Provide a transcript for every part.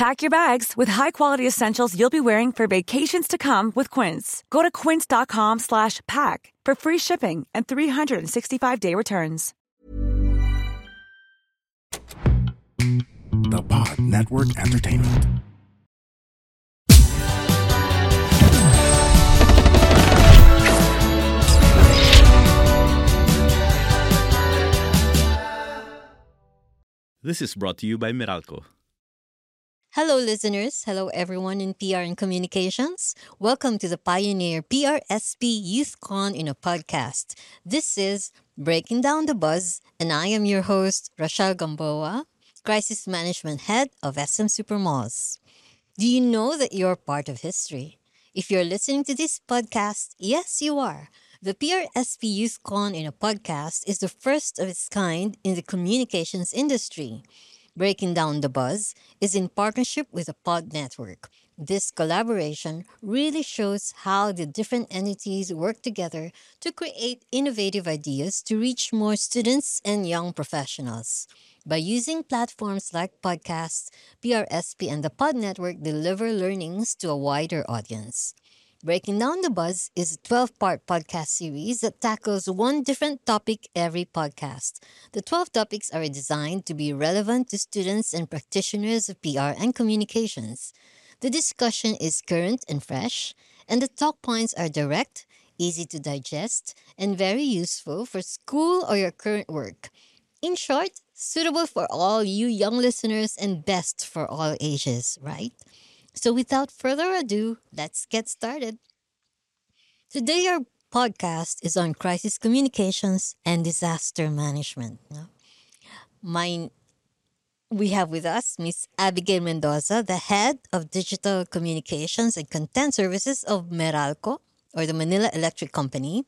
Pack your bags with high-quality essentials you'll be wearing for vacations to come with Quince. Go to quince.com slash pack for free shipping and 365-day returns. The Pod Network Entertainment. This is brought to you by Meralco. Hello, listeners. Hello, everyone in PR and communications. Welcome to the Pioneer PRSP YouthCon in a podcast. This is Breaking Down the Buzz, and I am your host, Rochelle Gamboa, Crisis Management Head of SM Supermalls. Do you know that you're part of history? If you're listening to this podcast, yes, you are. The PRSP YouthCon in a podcast is the first of its kind in the communications industry. Breaking Down the Buzz is in partnership with the Pod Network. This collaboration really shows how the different entities work together to create innovative ideas to reach more students and young professionals. By using platforms like podcasts, PRSP and the Pod Network deliver learnings to a wider audience. Breaking Down the Buzz is a 12 part podcast series that tackles one different topic every podcast. The 12 topics are designed to be relevant to students and practitioners of PR and communications. The discussion is current and fresh, and the talk points are direct, easy to digest, and very useful for school or your current work. In short, suitable for all you young listeners and best for all ages, right? So, without further ado, let's get started. Today, our podcast is on crisis communications and disaster management. My, we have with us Miss Abigail Mendoza, the head of digital communications and content services of Meralco, or the Manila Electric Company.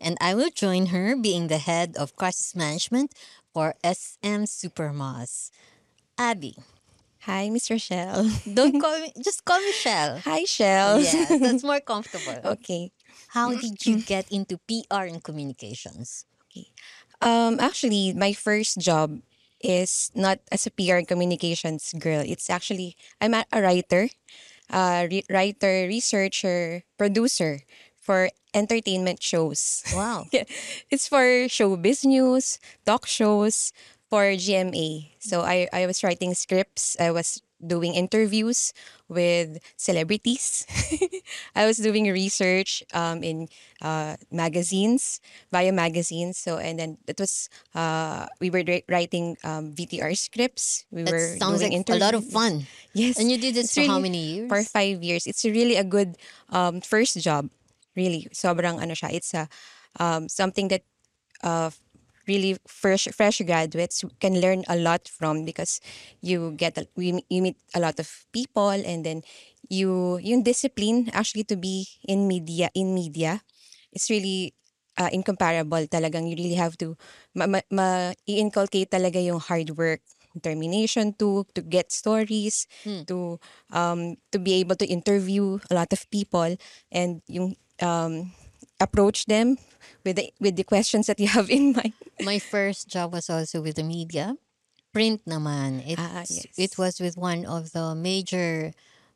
And I will join her being the head of crisis management for SM Supermalls. Abby, Hi, Miss Rochelle. don't call me, just call me Shell. Hi, Shell. Yes, that's more comfortable. okay. How did you get into PR and communications? Um, actually, my first job is not as a PR and communications girl. It's actually I'm a, a writer, uh, re- writer, researcher, producer for entertainment shows. Wow. Yeah. It's for showbiz news, talk shows, for GMA. So I, I was writing scripts. I was doing interviews with celebrities. I was doing research um, in uh, magazines, via magazines. So and then it was uh, we were writing um, VTR scripts. We That were sounds doing like a lot of fun. Yes, And you did this It's for how many years? For five years. It's really a good um, first job. Really, sobrang ano siya. It's a um, something that uh, really fresh fresh graduates can learn a lot from because you get we, you meet a lot of people and then you yung discipline actually to be in media in media it's really uh, incomparable talagang you really have to ma, ma, ma- i-inculcate talaga yung hard work determination to to get stories to um to be able to interview a lot of people and yung um approach them with the, with the questions that you have in mind? My first job was also with the media. Print naman. It, Ah, yes. it was with one of the major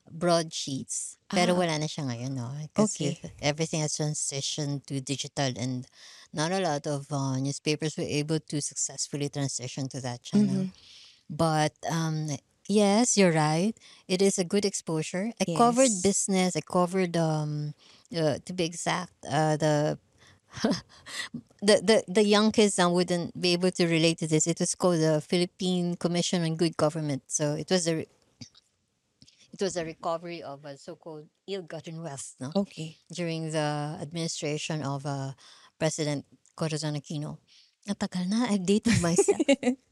broadsheets. Pero Ah. wala na siya ngayon, no? Okay. everything has transitioned to digital and not a lot of uh, newspapers were able to successfully transition to that channel. Mm-hmm. But um, yes, you're right. It is a good exposure. I covered Yes. business. I covered, um, uh, to be exact, uh, the the, the the young kids now wouldn't be able to relate to this. It was called the Philippine Commission on Good Government. So it was a re- it was a recovery of a so-called ill-gotten wealth, no, Okay. during the administration of uh, President Corazon Aquino. Natagal na, I've dated myself.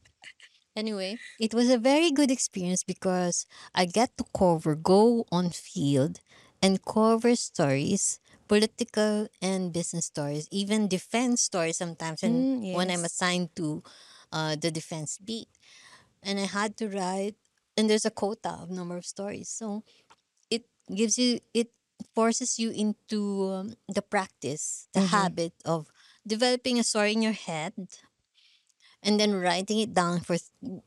Anyway, it was a very good experience because I get to cover, go on field and cover stories, political and business stories, even defense stories sometimes when, Mm, when I'm assigned to uh, the defense beat. And I had to write, and there's a quota of number of stories. So it gives you, it forces you into um, the practice, the habit of developing a story in your head and then writing it down for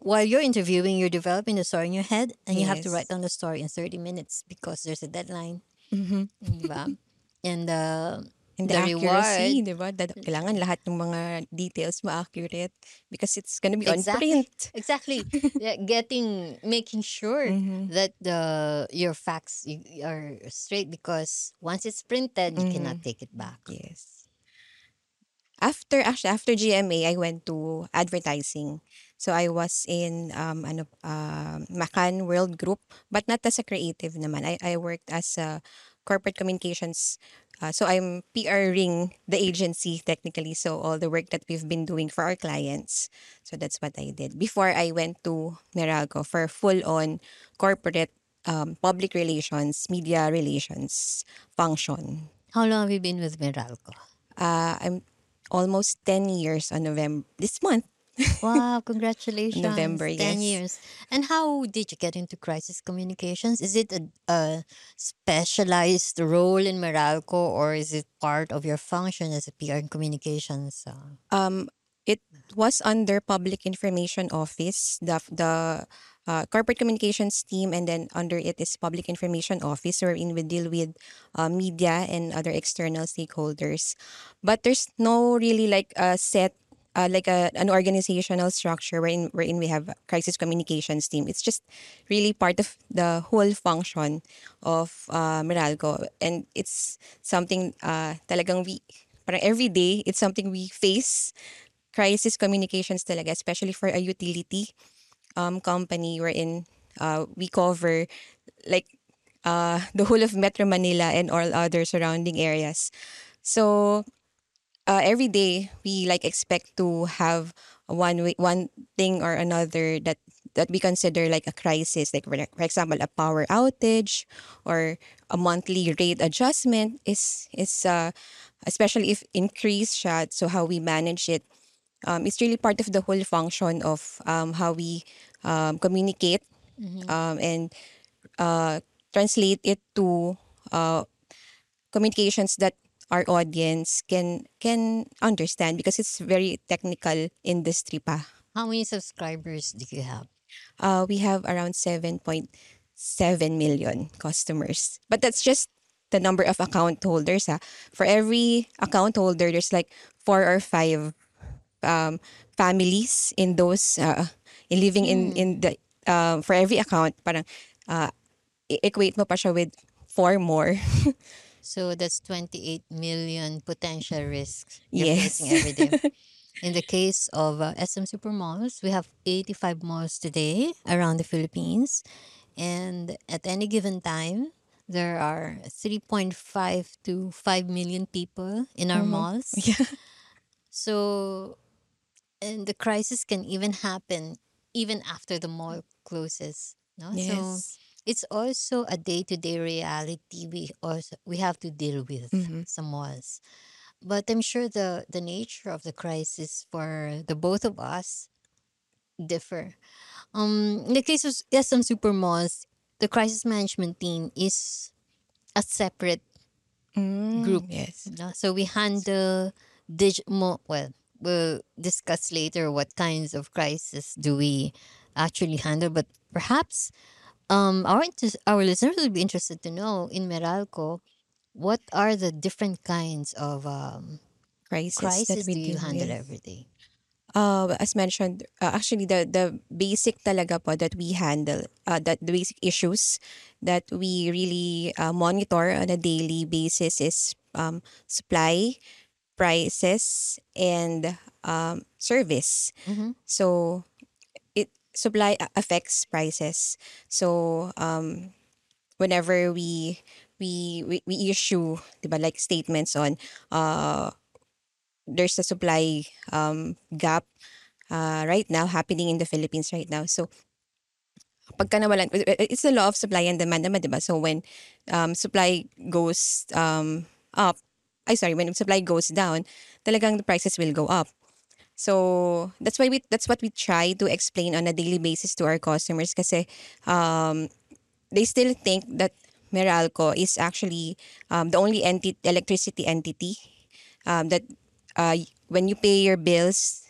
while you're interviewing you're developing the story in your head and you have to Yes. write down the story in 30 minutes because there's a deadline Mm-hmm. diba? and uh, And the, the accuracy, reward di ba? That kailangan lahat ng mga details ma-accurate because it's gonna be on Exactly. print. exactly getting making sure Mhm. that the your facts are straight because once it's printed you cannot take it back Yes. After actually after GMA, I went to advertising. So I was in um ano uh, McCann Worldgroup, but not as a creative naman. I I worked as a corporate communications. Uh, so I'm PRing the agency technically. So all the work that we've been doing for our clients. So that's what I did before I went to Meralco for full on corporate um, public relations, media relations function. how long have you been with Meralco Uh, I'm almost 10 years on November this month. Wow, congratulations. November, 10 yes. years. And how did you get into crisis communications? Is it a, a specialized role in Meralco or is it part of your function as a PR and communications? Uh, Um, it was under Public Information Office, the the uh, corporate communications team, and then under it is Public Information Office, wherein we deal with uh, media and other external stakeholders. But there's no really like a set. Uh, like a, an organizational structure wherein wherein we have crisis communications team. It's just really part of the whole function of uh, Meralco, and it's something uh, talagang we parang every day it's something we face crisis communications talaga, especially for a utility um, company wherein uh, we cover like uh, the whole of Metro Manila and all other surrounding areas. So uh, every day we like expect to have one one thing or another that that we consider like a crisis like for, example a power outage or a monthly rate adjustment is is uh, especially if increased so how we manage it um, it's really part of the whole function of um, how we um, communicate um, and uh, translate it to uh, communications that our audience can can understand because it's very technical industry pa. how many subscribers do you have? Uh, we have around 7.7 million customers. But that's just the number of account holders. Ha. For every account holder, there's like four or five um, families in those uh, in living in in the uh, for every account parang uh, equate mo pa siya with four more. So that's 28 million potential risks you're Yes. facing every day. In the case of uh, SM Supermalls, we have 85 malls today around the Philippines. And at any given time, there are 3.5 to 5 million people in our malls. Yeah. So, and the crisis can even happen even after the mall closes. No? So, it's also a day-to-day reality we also we have to deal with Mhm. some malls. But I'm sure the the nature of the crisis for the both of us differ. Um, in the case of SM Supermalls, the crisis management team is a separate group. Yes. No? So we handle dig mo well, we'll discuss later what kinds of crisis do we actually handle, but perhaps um our inter- our listeners will be interested to know in Meralco what are the different kinds of um, Crisis, crisis that we do you deal handle with. every day? Uh, as mentioned, uh, actually the the basic talaga po that we handle, uh, that the basic issues that we really uh, monitor on a daily basis is um, supply, prices, and um, service. Mhm. So it supply affects prices. So um, whenever we we we, we issue, diba, like statements on uh there's a supply um, gap uh, right now happening in the Philippines right now. So pagka nawalan, it's the law of supply and demand naman, di ba? So when um, supply goes um, up, ay sorry, when supply goes down, talagang the prices will go up. So that's why we that's what we try to explain on a daily basis to our customers kasi um, they still think that Meralco is actually um, the only electricity entity um, that uh, when you pay your bills,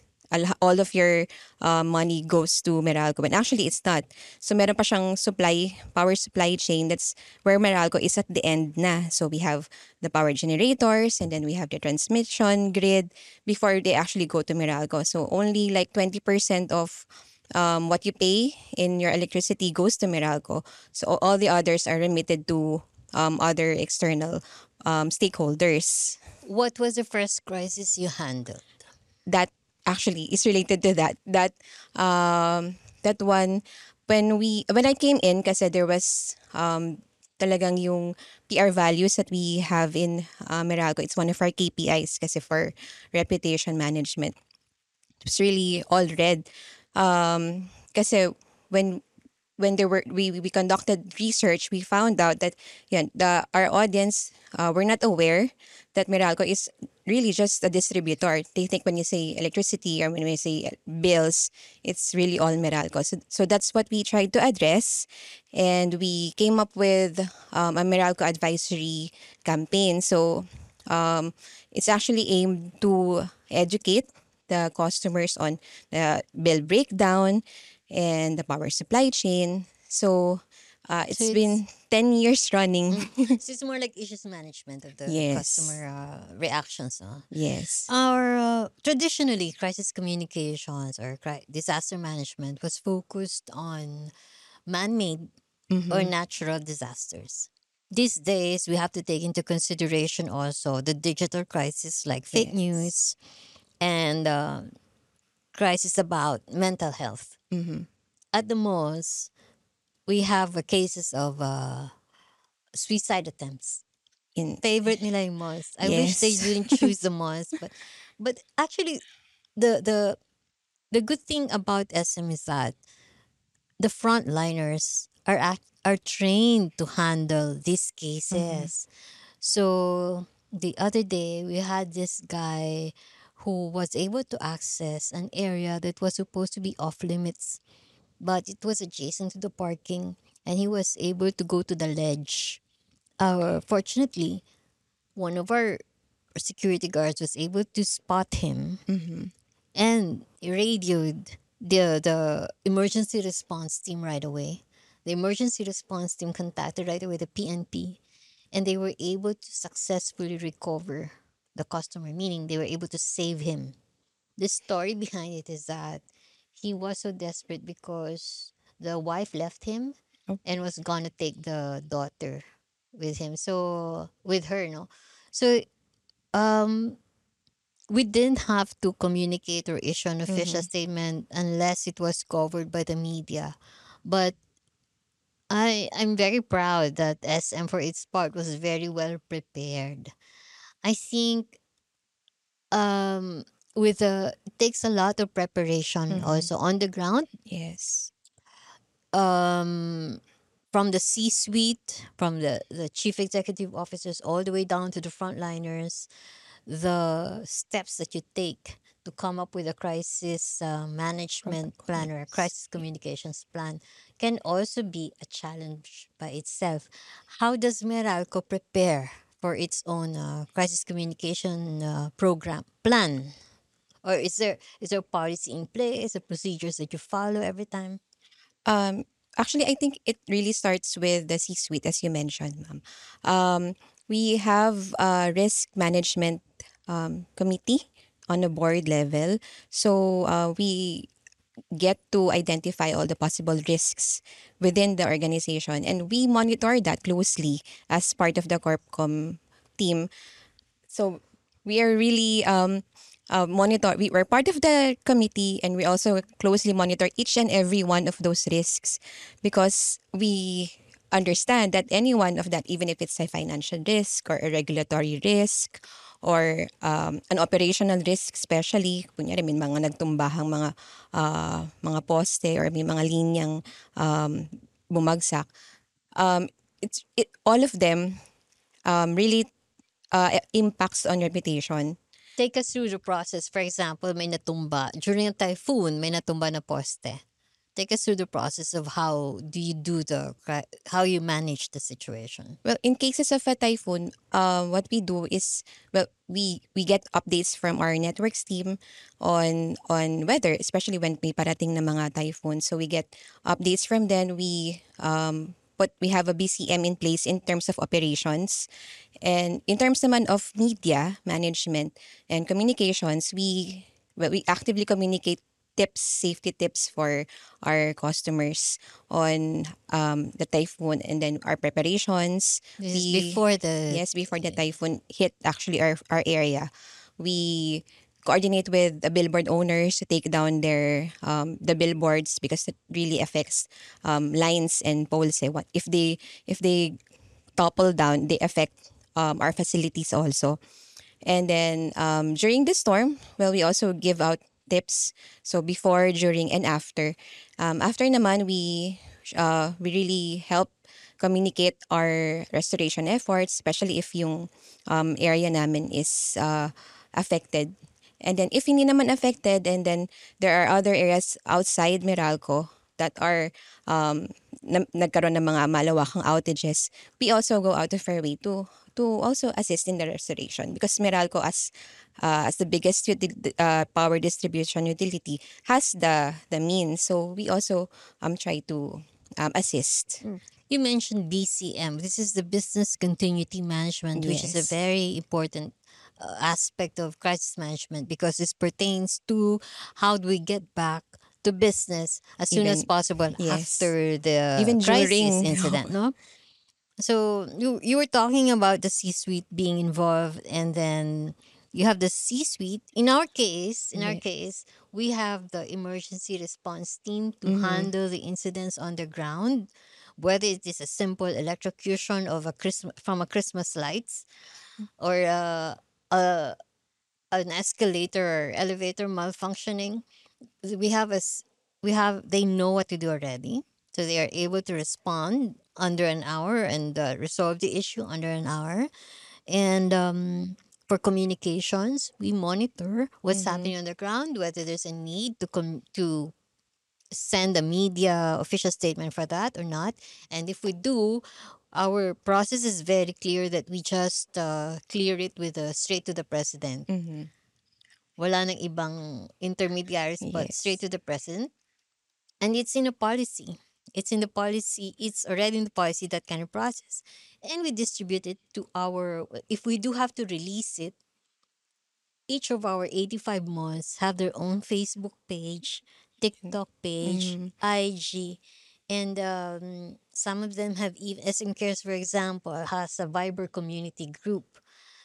all of your uh, money goes to Meralco. When actually it's not. So meron pa siyang supply, power supply chain. That's where Meralco is at the end na. So we have the power generators and then we have the transmission grid before they actually go to Meralco. So only like 20% of um, what you pay in your electricity goes to Meralco. So all the others are remitted to um, other external um, stakeholders. What was the first crisis you handled? that actually is related to that that um that one. When we when I came in kasi there was um talagang yung PR values that we have in uh, Meralco it's one of our KPIs kasi for reputation management. It's really all red. Um kasi when when there were we we conducted research we found out that yan the our audience uh, were not aware that Meralco is really just a distributor. They think when you say electricity or when you say bills it's really all Meralco. So, so that's what we tried to address. And we came up with um, a Meralco advisory campaign. So um, it's actually aimed to educate the customers on the bill breakdown and the power supply chain. So uh, it's So been 10 years running. so it's more like issues management of the Yes. customer uh, reactions. No? yes. Our uh, traditionally crisis communications or cri- disaster management was focused on man-made or natural disasters. These days, we have to take into consideration also the digital crisis like fake Yes. news and uh, crisis about mental health. Mhm. At the most, we have uh, cases of uh, suicide attempts In, favorite nila yung malls. I wish they Yes. didn't choose the malls, but but actually, the the the good thing about SM is that the frontliners are act, are trained to handle these cases. So the other day we had this guy who was able to access an area that was supposed to be off limits, but it was adjacent to the parking, and he was able to go to the ledge. Uh, fortunately, one of our security guards was able to spot him and radioed the the emergency response team right away. The emergency response team contacted right away the PNP, and they were able to successfully recover the customer, meaning they were able to save him. The story behind it is that he was so desperate because the wife left him and was gonna take the daughter with him. So with her, no. So um we didn't have to communicate or issue an official statement unless it was covered by the media. But I I'm very proud that SM for its part was very well prepared. I think um with a takes a lot of preparation also on the ground yes. um from the C-suite, from the, the chief executive officers all the way down to the frontliners, the steps that you take to come up with a crisis uh, management plan or a crisis communications plan can also be a challenge by itself. How does Meralco prepare for its own uh, crisis communication uh, program plan? Or is there is there a policy in place, the procedures that you follow every time? Um, actually, I think it really starts with the C-suite, as you mentioned, ma'am. Um, we have a risk management um, committee on the board level. So uh, we get to identify all the possible risks within the organization and we monitor that closely as part of the corpcom team so we are really um uh, monitor we, we're part of the committee and we also closely monitor each and every one of those risks because we understand that any one of that even if it's a financial risk or a regulatory risk or um, an operational risk especially kunyari may mga nagtumbahang mga uh, mga poste or may mga linyang um, bumagsak um, it's it, all of them um, really uh, impacts on reputation Take us through the process. For example, may natumba. During a typhoon, may natumba na poste. Take us through the process of how do you do the, how you manage the situation. Well, in cases of a typhoon, uh, what we do is, well, we we get updates from our networks team on on weather, especially when may parating na mga typhoon. So we get updates from them. We um, but we have a BCM in place in terms of operations. And in terms naman of media management and communications, we we actively communicate tips, safety tips for our customers on um, the typhoon and then our preparations. This we, before the yes, before the typhoon hit actually our, our area. We coordinate with the billboard owners to take down their um, the billboards because it really affects um, lines and poles. Eh. What if they if they topple down, they affect um, our facilities also. And then um, during the storm, well, we also give out tips. So before, during, and after. Um, after naman, we uh, we really help communicate our restoration efforts, especially if yung um, area namin is uh, affected. And then if hindi naman affected and then there are other areas outside Meralco that are um, na- nagkaroon ng mga malawakang outages, we also go out of our way to to also assist in the restoration because Meralco as uh, as the biggest uh, power distribution utility has the the means so we also um try to um, assist. You mentioned BCM. This is the business continuity management, which is a Yes. very important uh, aspect of crisis management because this pertains to how do we get back to business as soon as possible yes. after the Even crisis during- incident, no? So you you were talking about the C-suite being involved, and then you have the C-suite. In our case, in our case, we have the emergency response team to Mhm. handle the incidents on the ground, whether it is a simple electrocution of a Christmas from a Christmas lights, or uh, a an escalator or elevator malfunctioning. We have a s- we have they know what to do already, so they are able to respond under an hour and uh, resolve the issue under an hour. And um, for communications, we monitor what's happening on the ground, whether there's a need to com- to send a media official statement for that or not. And if we do, our process is very clear that we just uh, clear it with a straight to the president. Mhm. Wala nang ibang intermediaries but straight to the president. And it's in a policy. It's in the policy. It's already in the policy that kind of process. And we distribute it to our if we do have to release it, each of our 85 malls have their own Facebook page, TikTok page, Mhm. IG, and um, some of them have even SM Cares, for example, has a Viber community group.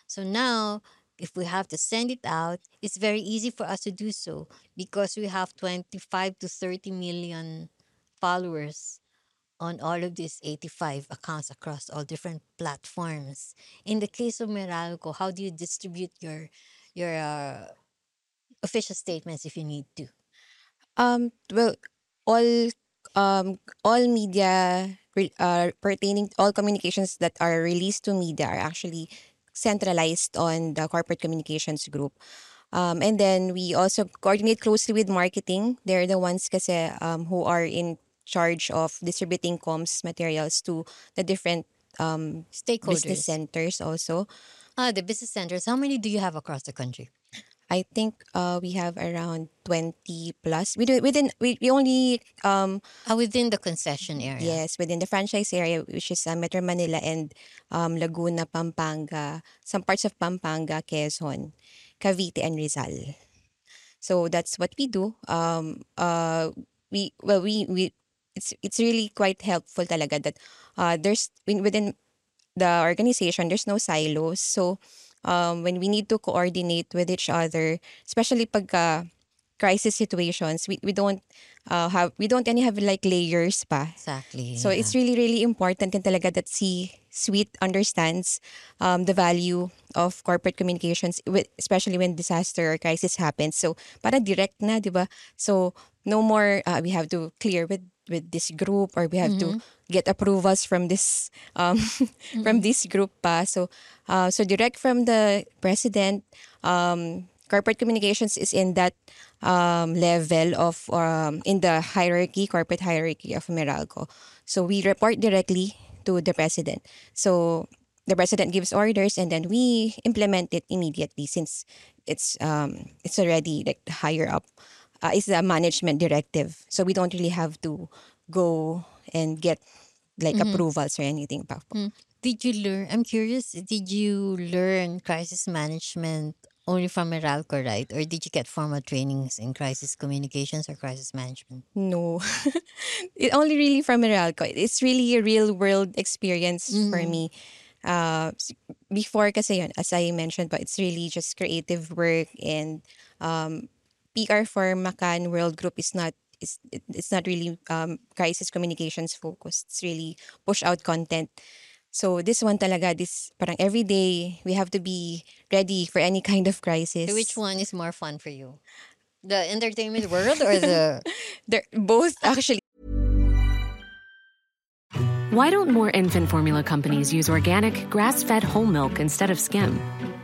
So now, if we have to send it out, it's very easy for us to do so because we have 25 to 30 million followers on all of these 85 accounts across all different platforms. In the case of Meralco, how do you distribute your your uh, official statements if you need to? Um, well, all um, all media uh, pertaining all communications that are released to media are actually centralized on the corporate communications group. Um, and then we also coordinate closely with marketing. They're the ones kasi, um, who are in charge of distributing comms materials to the different um, Stakeholders. business centers also. Ah, the business centers. How many do you have across the country? I think uh, we have around 20 plus. We do within we, we only um Ah, within the concession area. yes, within the franchise area which is uh, Metro Manila and um Laguna, Pampanga, some parts of Pampanga, Quezon, Cavite and Rizal. So that's what we do. Um uh we well we we it's it's really quite helpful talaga that uh there's within the organization there's no silos. So um when we need to coordinate with each other, especially pagka crisis situations, we, we don't uh, have we don't any have like layers pa. Exactly. So it's really, really important din talaga that si Sweet understands um, the value of corporate communications, especially when disaster or crisis happens. So para direct na, di ba? So no more uh, we have to clear with with this group or we have to get approvals from this um, from this group pa. So uh, so direct from the president, um, corporate communications is in that um, level of um, in the hierarchy, corporate hierarchy of Meralco. So we report directly to the president. So the president gives orders and then we implement it immediately since it's um, it's already like higher up. Uh, it's a management directive. So we don't really have to go and get like approvals or anything pa. po. Did you learn? I'm curious. Did you learn crisis management only from Meralco, right? Or did you get formal trainings in crisis communications or crisis management? No. it only really from Meralco. It's really a real world experience for me. Uh, before kasi yun, as I mentioned, but it's really just creative work and um, PR for McCann Worldgroup is not it's, it's not really um, crisis communications focused. It's really push out content. So this one talaga, this parang every day we have to be ready for any kind of crisis. So which one is more fun for you? The entertainment world or the They're both actually Why don't more infant formula companies use organic, grass fed whole milk instead of skim?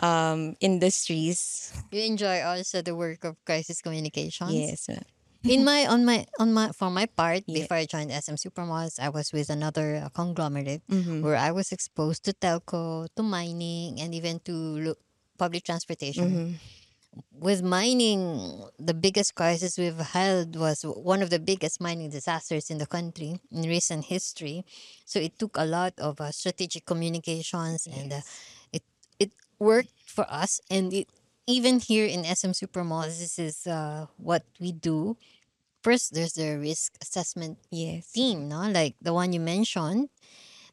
um, industries. you enjoy also the work of crisis communications? Yes. in my on my on my for my part Yeah. before I joined SM Supermalls, I was with another uh, conglomerate mhm. where I was exposed to telco, to mining, and even to lo- public transportation. Mhm. With mining, the biggest crisis we've had was one of the biggest mining disasters in the country in recent history. So it took a lot of uh, strategic communications, and uh, worked for us. And it even here in SM Supermalls, this is uh, what we do. First, there's the risk assessment Yes. team, no? Like the one you mentioned.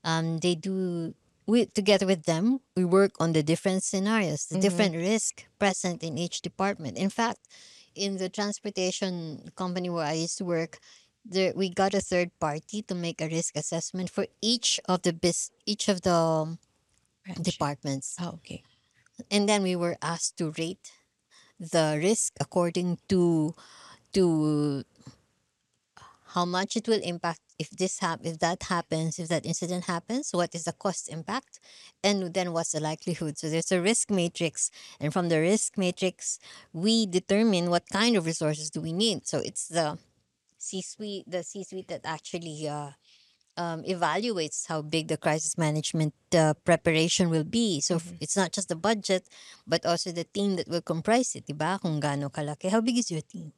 Um, they do we together with them. We work on the different scenarios, the different risk present in each department. In fact, in the transportation company where I used to work, there we got a third party to make a risk assessment for each of the bis each of the um, Branch. departments, Ah, okay. And then we were asked to rate the risk according to to how much it will impact if this hap- if that happens, if that incident happens, what is the cost impact, and then what's the likelihood? So there's a risk matrix, and from the risk matrix, we determine what kind of resources do we need. So it's the C-suite, the C-suite that actually uh, um, evaluates how big the crisis management uh, preparation will be. So f- it's not just the budget, but also the team that will comprise it, diba? Kung gaano kalaki. How big is your team?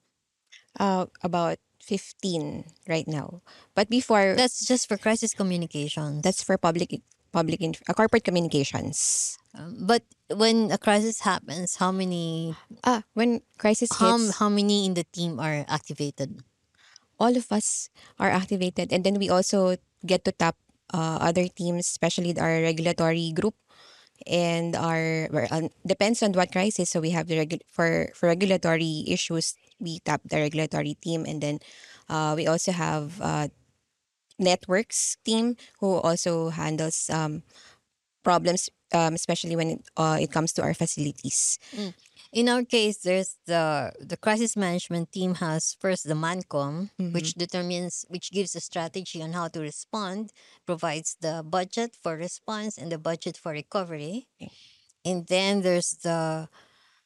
Uh, about 15 right now. But before, That's just for crisis communications. that's for public public inf- uh, corporate communications. Um, but when a crisis happens, how many Ah, when crisis how, hits, how many in the team are activated? All of us are activated. And then we also get to tap uh, other teams especially our regulatory group. And our well, um, depends on what crisis. So we have the regu- for for regulatory issues we tap the regulatory team. And then uh, we also have uh, networks team who also handles um, problems um, especially when it, uh, it comes to our facilities In our case, there's the the crisis management team has first the mancom, which determines which gives a strategy on how to respond, provides the budget for response and the budget for recovery, and then there's the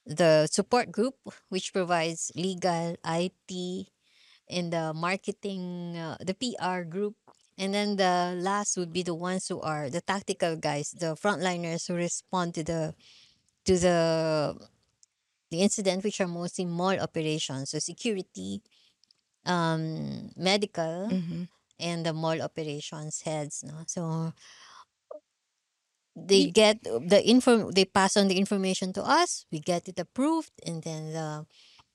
the support group, which provides legal, IT, and the marketing, uh, the PR group. And then the last would be the ones who are the tactical guys, the frontliners who respond to the to the the incident, which are mostly mall operations, so security, um, medical, and the mall operations heads. No, so they get the info. They pass on the information to us. We get it approved, and then the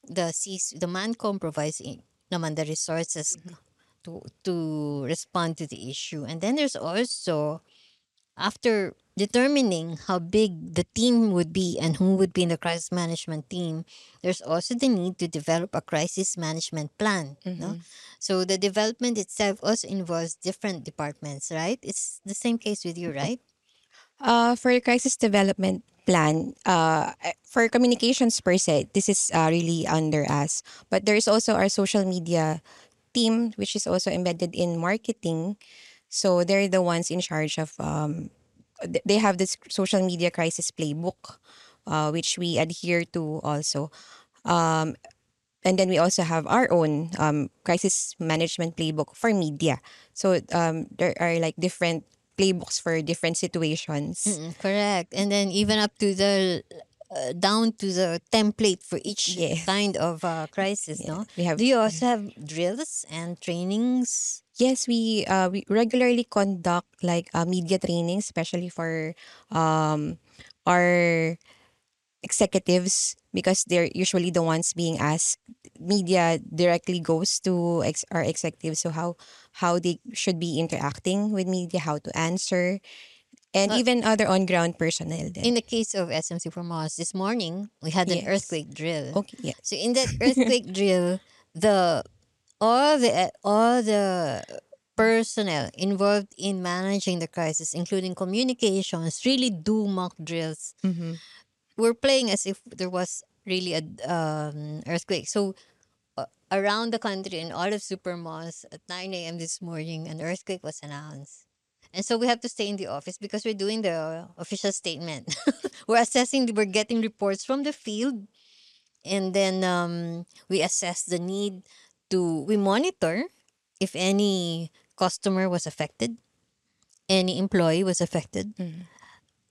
the C- the mancom provides in, naman the resources to to respond to the issue. And then there's also after determining how big the team would be and who would be in the crisis management team, there's also the need to develop a crisis management plan. No? So the development itself also involves different departments, right? It's the same case with you, right? Uh, for crisis development plan, uh, for communications per se, this is uh, really under us. But there is also our social media team, which is also embedded in marketing. So they're the ones in charge of. Um, th- they have this social media crisis playbook, uh, which we adhere to also. Um, and then we also have our own um, crisis management playbook for media. So um, there are like different playbooks for different situations. Mm, correct. And then even up to the uh, down to the template for each Yeah. kind of uh, crisis, no? we have- Do you also have drills and trainings? Yes, we uh, we regularly conduct like uh, media training, especially for um, our executives because they're usually the ones being asked. Media directly goes to ex- our executives, so how how they should be interacting with media, how to answer, and even other on ground personnel. Then. In the case of SM Supermalls, this morning we had an Yes. earthquake drill. okay, yeah. So in that earthquake drill, the all the all the personnel involved in managing the crisis, including communications, really do mock drills. Mm-hmm. We're playing as if there was really a um, earthquake. So uh, around the country in all of supermalls at 9 a.m. this morning, an earthquake was announced. And so we have to stay in the office because we're doing the official statement. we're assessing, we're getting reports from the field. And then um, we assess the need to, we monitor if any customer was affected, any employee was affected.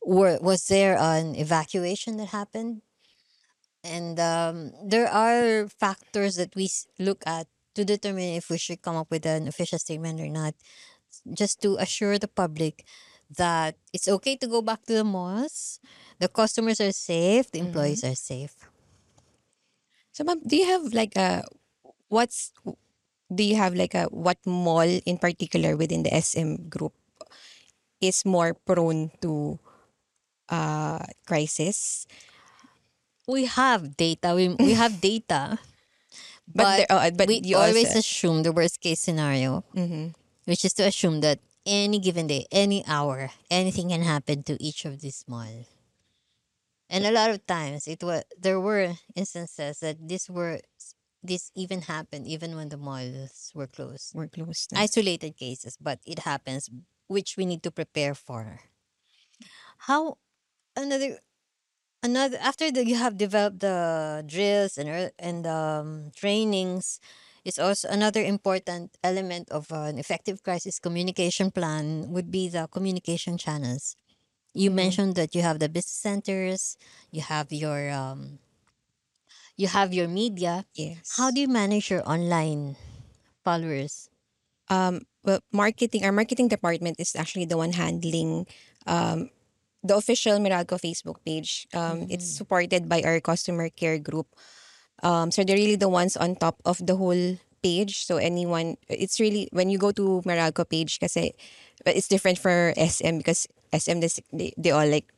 Were, was there an evacuation that happened? And um, there are factors that we look at to determine if we should come up with an official statement or not, just to assure the public that it's okay to go back to the malls, the customers are safe, the employees are safe. So, ma'am, do you have like a what's do you have like a what mall in particular within the SM group is more prone to uh crisis? We have data. We, we have data. But But, there- oh, but we you always also- assume the worst case scenario, which is to assume that any given day, any hour, anything can happen to each of these malls. And a lot of times, it was there were instances that these were this even happened even when the malls were closed. We're close. na. Isolated cases, but it happens, which we need to prepare for. How another another after the, you have developed the drills and er- and um, trainings is also another important element of an effective crisis communication plan would be the communication channels you mentioned that you have the business centers you have your um, you have your media Yes. how do you manage your online followers um, well, marketing, our marketing department is actually the one handling um, the official Meralco Facebook page. Um, It's supported by our customer care group. Um, so they're really the ones on top of the whole page. So anyone, it's really, when you go to Meralco page, kasi, but it's different for SM because SM, they, they all like,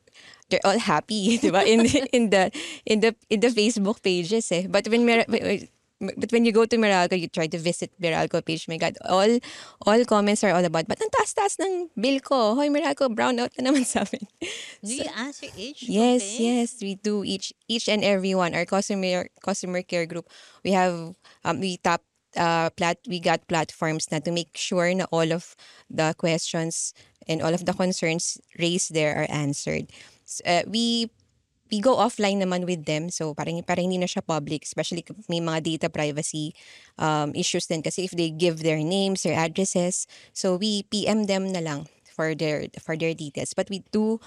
they're all happy, di ba? In, in the, in the, in the Facebook pages eh. But when, Mer- but when you go to Meralco, you try to visit Meralco page. My God, all all comments are all about, but ang taas-taas ng bill ko. Hoy, Meralco, brown out na naman sa amin. do you answer each Yes, complaint? yes, we do each each and every one. Our customer customer care group, we have um we tap uh plat we got platforms na to make sure na all of the questions and all of the concerns raised there are answered. Uh, we we go offline naman with them. So parang parang hindi na siya public especially kung may mga data privacy um, issues din. Kasi if they give their names their addresses so we PM them na lang for their for their details. But we do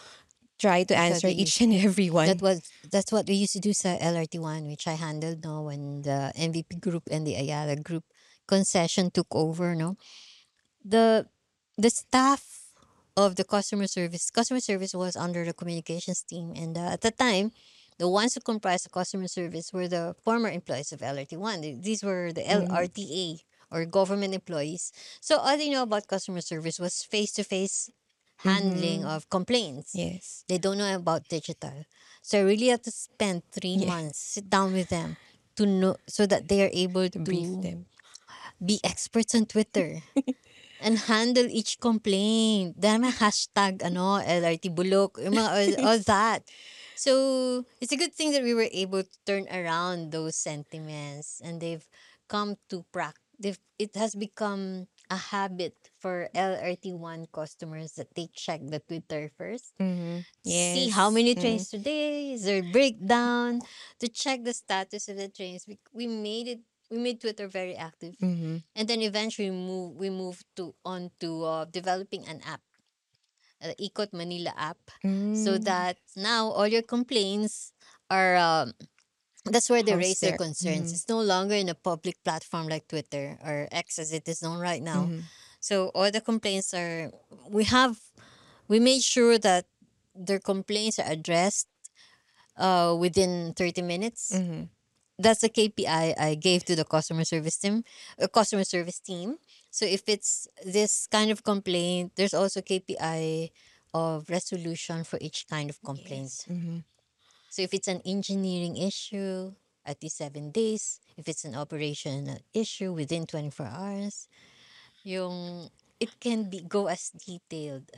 try to answer each and every one That was that's what we used to do sa LRT one, which I handled no when the MVP group and the Ayala group concession took over. No, the the staff of the customer service customer service was under the communications team, and uh, at the time, the ones who comprised the customer service were the former employees of LRT one. These were the LRTA or government employees. So all they know about customer service was face to face handling of complaints. Yes. They don't know about digital. So I really have to spend three months, sit down with them to know so that they are able to brief them. be experts on Twitter and handle each complaint. May hashtag, ano, LRT Bulok, yung mga, all, all that. So it's a good thing that we were able to turn around those sentiments and they've come to practice. It has become a habit for LRT1 customers that they check the Twitter first mm-hmm. see Yes. how many trains mm-hmm. today is there a breakdown to check the status of the trains we, we made it we made twitter very active Mm-hmm. and then eventually we move we moved to on to uh, developing an app the Ikot Manila app so Mm. that now all your complaints are um, that's where they raise their concerns. It's no longer in a public platform like Twitter or X as it is known right now. Mm-hmm. So all the complaints are we have we made sure that their complaints are addressed uh, within 30 minutes. That's the KPI I gave to the customer service team, uh, customer service team. So if it's this kind of complaint, there's also KPI of resolution for each kind of complaint. So if it's an engineering issue, at least seven days. If it's an operational issue, within 24 hours. Yung, it can be go as detailed.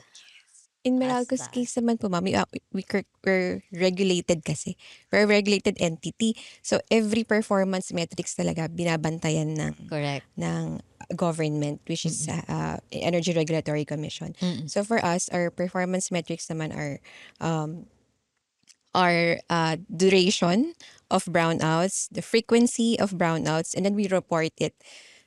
In as Meralco's that. case naman po, ma'am, we, uh, we, cur- we're regulated kasi. We're a regulated entity. So, every performance metrics talaga binabantayan ng, Correct. ng government, which is uh, Energy Regulatory Commission. So, for us, our performance metrics naman are um, our uh, duration of brownouts, the frequency of brownouts, and then we report it.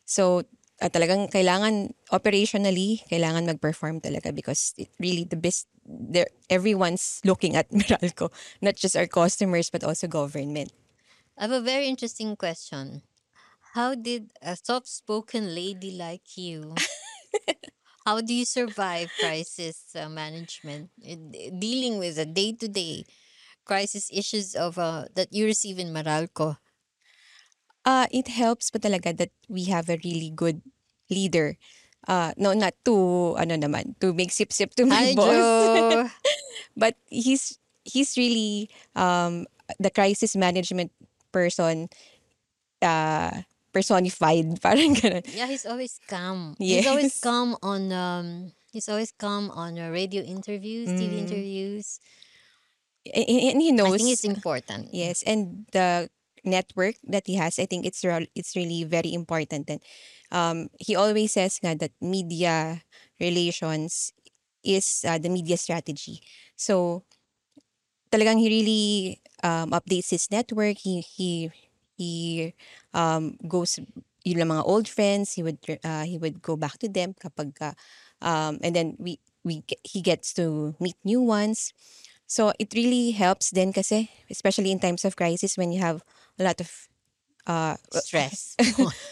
So, uh, talagang kailangan operationally, kailangan mag-perform talaga because it really the best, there, everyone's looking at Meralco, not just our customers but also government. I have a very interesting question. How did a soft-spoken lady like you, how do you survive crisis uh, management, dealing with the day-to-day crisis issues of uh, that you receive in Meralco? Uh, it helps pa talaga that we have a really good leader. Uh, no, not to, ano naman, to make sip-sip to my Hi, boss. But he's he's really um the crisis management person uh personified parang ganun. Yeah, he's always calm. He's always calm on um he's always calm on uh, radio interviews, TV interviews. and, and he I knows think it's important. yes and the network that he has, I think it's real, it's really very important. And um, he always says nga that media relations is uh, the media strategy. So talagang he really um, updates his network. He he he um, goes yun lang mga old friends. He would uh, he would go back to them kapag uh, um, and then we we he gets to meet new ones. So it really helps then kasi especially in times of crisis when you have a lot of uh Stress.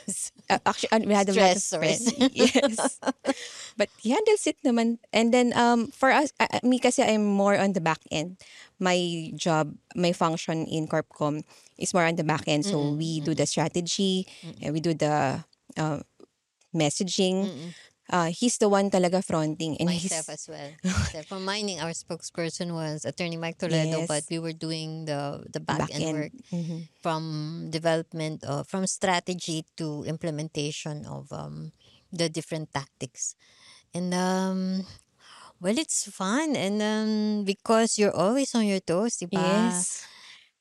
uh, actually uh, we had a lot of friends. yes. But he handles it naman. And then um for us uh, uh, me kasi I'm more on the back end. My job, my function in Corpcom is more on the back end. So we do the strategy, and we do the uh, messaging. Uh, he's the one talaga fronting and Myself he's as well. Myself. For mining, our spokesperson was Attorney Mike Toledo, Yes. but we were doing the the back, back end, end. work Mhm. from development of from strategy to implementation of um the different tactics. And um well it's fun and um because you're always on your toes, diba? Yes.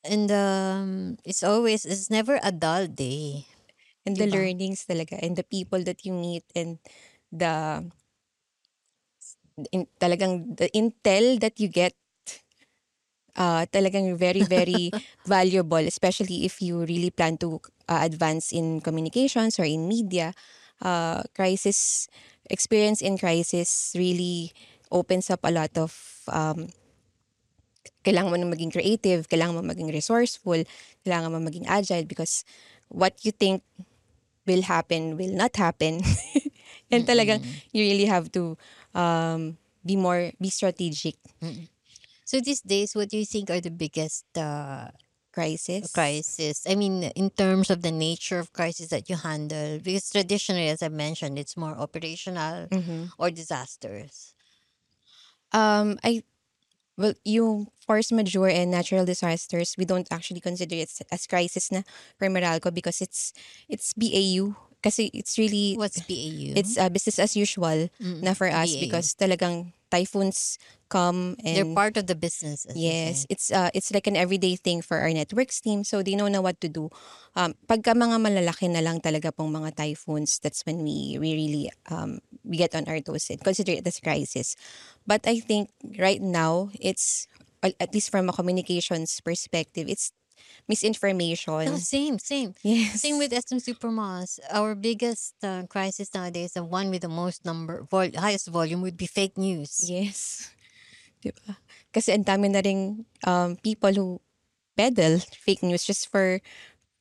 And um it's always it's never a dull day. And the learnings talaga and the people that you meet and the in, talagang the intel that you get uh, talagang very, very valuable, especially if you really plan to uh, advance in communications or in media. Uh, crisis, experience in crisis really opens up a lot of um, kailangan mo na maging creative, kailangan mo maging resourceful, kailangan mo maging agile because what you think will happen will not happen. and talagang you really have to um, be more, be strategic. So these days what do you think are the biggest uh Crisis. crisis? I mean, in terms of the nature of crisis that you handle, because traditionally, as I mentioned, it's more operational Mhm. or disasters. Um, I well, yung force majeure and natural disasters, we don't actually consider it as crisis na for Meralco because it's it's BAU. Kasi it's really What's BAU? it's uh, business as usual Mm, na for us BAU. because talagang typhoons come and They're part of the business. Yes, it's uh it's like an everyday thing for our networks team so they know na what to do. Um pagka mga malalaki na lang talaga pong mga typhoons, that's when we we really um we get on our toes and consider it as crisis. But I think right now it's at least from a communications perspective, it's misinformation. No, same, same. Yes. Same with SM Supermalls. Our biggest uh, crisis nowadays, the one with the most number, vol- highest volume, would be fake news. Yes. Diba? Kasi ang dami na um, people who peddle fake news just for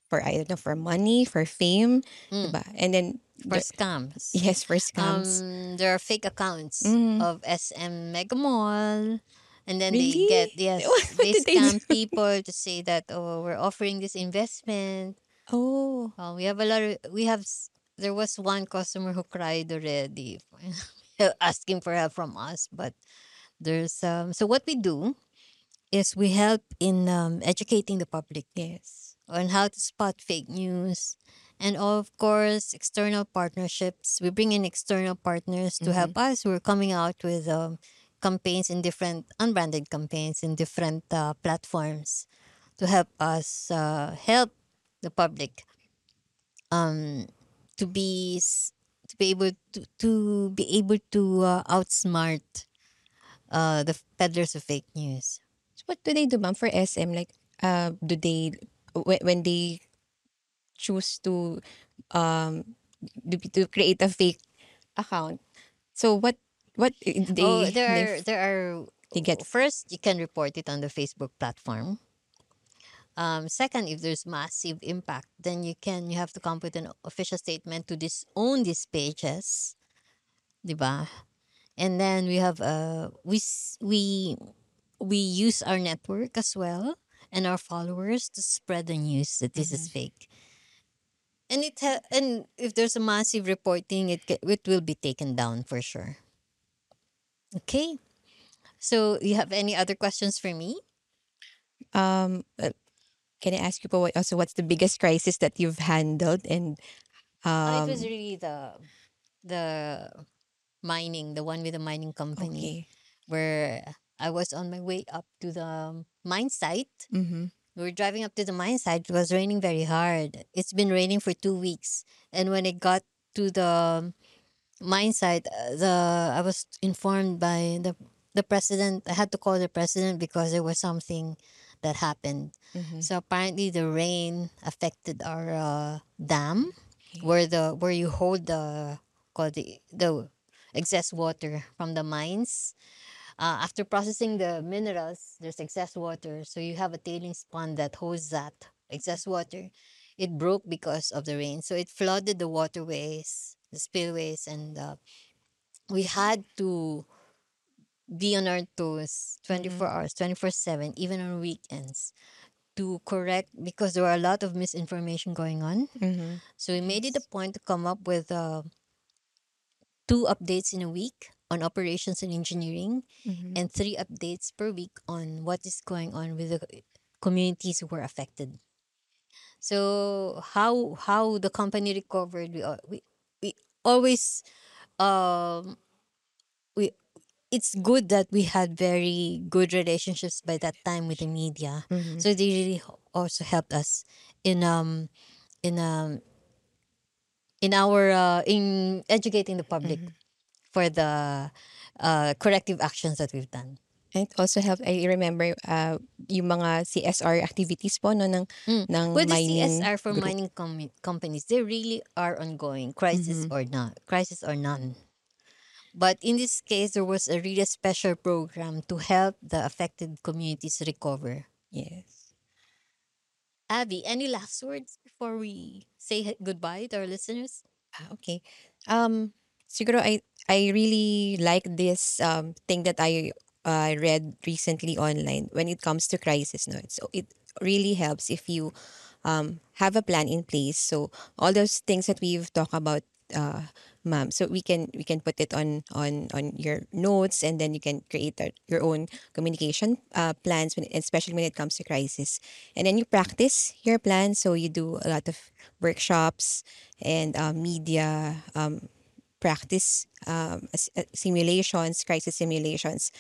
for I don't know for money, for fame, Mm. diba? And then For scams. yes, for scams. Um, there are fake accounts Mhm. of SM Mega Mall. And then they Really? get, yes, What they did they do? scam people to say that, oh, we're offering this investment. oh, Uh, we have a lot of, we have, s- there was one customer who cried already asking for help from us. But there's, um, so what we do is we help in um, educating the public yes. on how to spot fake news. And of course, external partnerships. We bring in external partners to help us. We're coming out with um, campaigns in different, unbranded campaigns in different uh, platforms to help us uh, help the public um, to be to be able to, to be able to uh, outsmart uh, the peddlers of fake news. So what do they do, ma'am, for SM? Like, uh, do they when, when they choose to um to create a fake account? So what what eh, they oh, there they are there are. they get- first. You can report it on the Facebook platform. Um, second, if there's massive impact, then you can you have to come up with an official statement to disown these pages, diba? And then we have uh we we we use our network as well and our followers to spread the news that this is fake. And it ha- and if there's a massive reporting, it ca- it will be taken down for sure. Okay. So, you have any other questions for me? um uh, can I ask you po what, also what's the biggest crisis that you've handled and Uh, um it was really the the mining, the one with the mining company, okay. where I was on my way up to the mine site Mm-hmm. We were driving up to the mine site. It was raining very hard. It's been raining for two weeks. And when it got to the mine site, uh, the I was informed by the the president. I had to call the president because there was something that happened. Mhm. So apparently the rain affected our uh, dam, where the where you hold the called the the excess water from the mines. Uh, after processing the minerals, there's excess water. So you have a tailings pond that holds that excess water. It broke because of the rain. So it flooded the waterways, the spillways, and uh, we had to be on our toes 24 hours, 24 7, even on weekends to correct because there were a lot of misinformation going on. Mhm. So we made it a point to come up with uh, two updates in a week on operations and engineering Mhm. and three updates per week on what is going on with the communities who were affected. So how how the company recovered we we, we always um we it's good that we had very good relationships by that time with the media. Mhm. So they really also helped us in um in um in our uh, in educating the public for the uh, corrective actions that we've done. And also helped, I remember, uh, yung mga CSR activities po, no, ng, ng With the mining CSR for group. mining com- companies, they really are ongoing, crisis Mhm. or not, crisis or none. But in this case, there was a really special program to help the affected communities recover. Yes. Abby, any last words before we say goodbye to our listeners? Ah, okay. Um, siguro I I really like this um thing that I uh, read recently online when it comes to crisis. notes. so it really helps if you um have a plan in place. So all those things that we've talked about, uh, ma'am. So we can we can put it on on on your notes, and then you can create a, your own communication uh, plans, when, especially when it comes to crisis. And then you practice your plan. So you do a lot of workshops and uh, media um, practice um, uh, simulations, crisis simulations.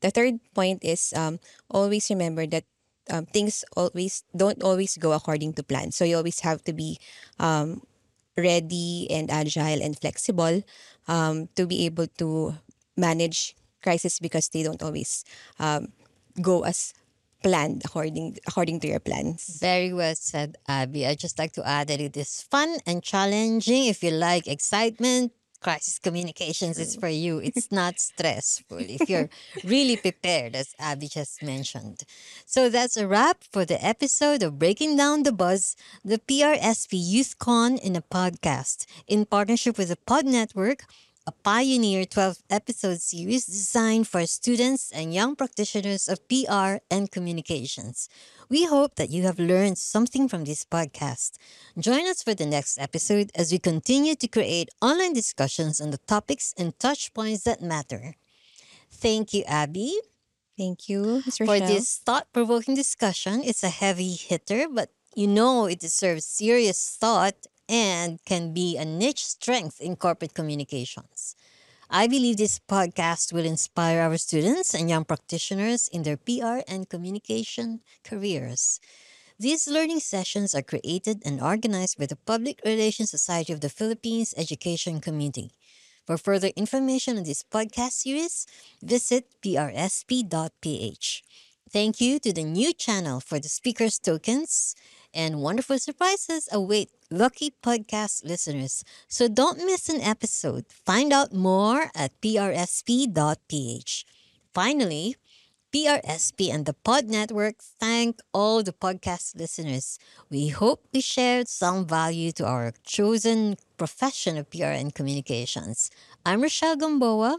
The third point is um, always remember that um, things always don't always go according to plan. So you always have to be um, ready and agile and flexible um, to be able to manage crisis because they don't always um, go as planned according according to your plans. Very well said, Abby. I just like to add that it is fun and challenging. If you like excitement, crisis communications is for you. It's not stressful if you're really prepared, as Abby just mentioned. So that's a wrap for the episode of Breaking Down the Buzz, the PRSP YouthCon in a podcast, in partnership with the Pod Network a pioneer 12 episode series designed for students and young practitioners of PR and communications. We hope that you have learned something from this podcast. Join us for the next episode as we continue to create online discussions on the topics and touch points that matter. Thank you, Abby. Thank you. For this thought provoking discussion, it's a heavy hitter, but you know it deserves serious thought and can be a niche strength in corporate communications. I believe this podcast will inspire our students and young practitioners in their PR and communication careers. These learning sessions are created and organized by the Public Relations Society of the Philippines Education Committee. For further information on this podcast series, visit prsp.ph. Thank you to the new channel for the speakers tokens and wonderful surprises await lucky podcast listeners. So don't miss an episode. Find out more at prsp.ph. Finally, PRSP and the Pod Network thank all the podcast listeners. We hope we shared some value to our chosen profession of PR and communications. I'm Rochelle Gamboa,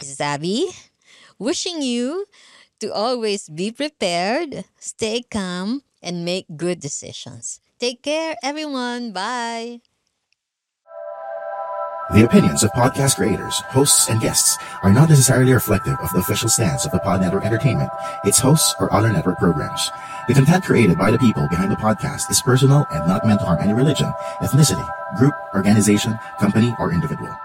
Zabby, wishing you to always be prepared, stay calm, and make good decisions. Take care, everyone. Bye. The opinions of podcast creators, hosts, and guests are not necessarily reflective of the official stance of the Pod Network Entertainment, its hosts, or other network programs. The content created by the people behind the podcast is personal and not meant to harm any religion, ethnicity, group, organization, company, or individual.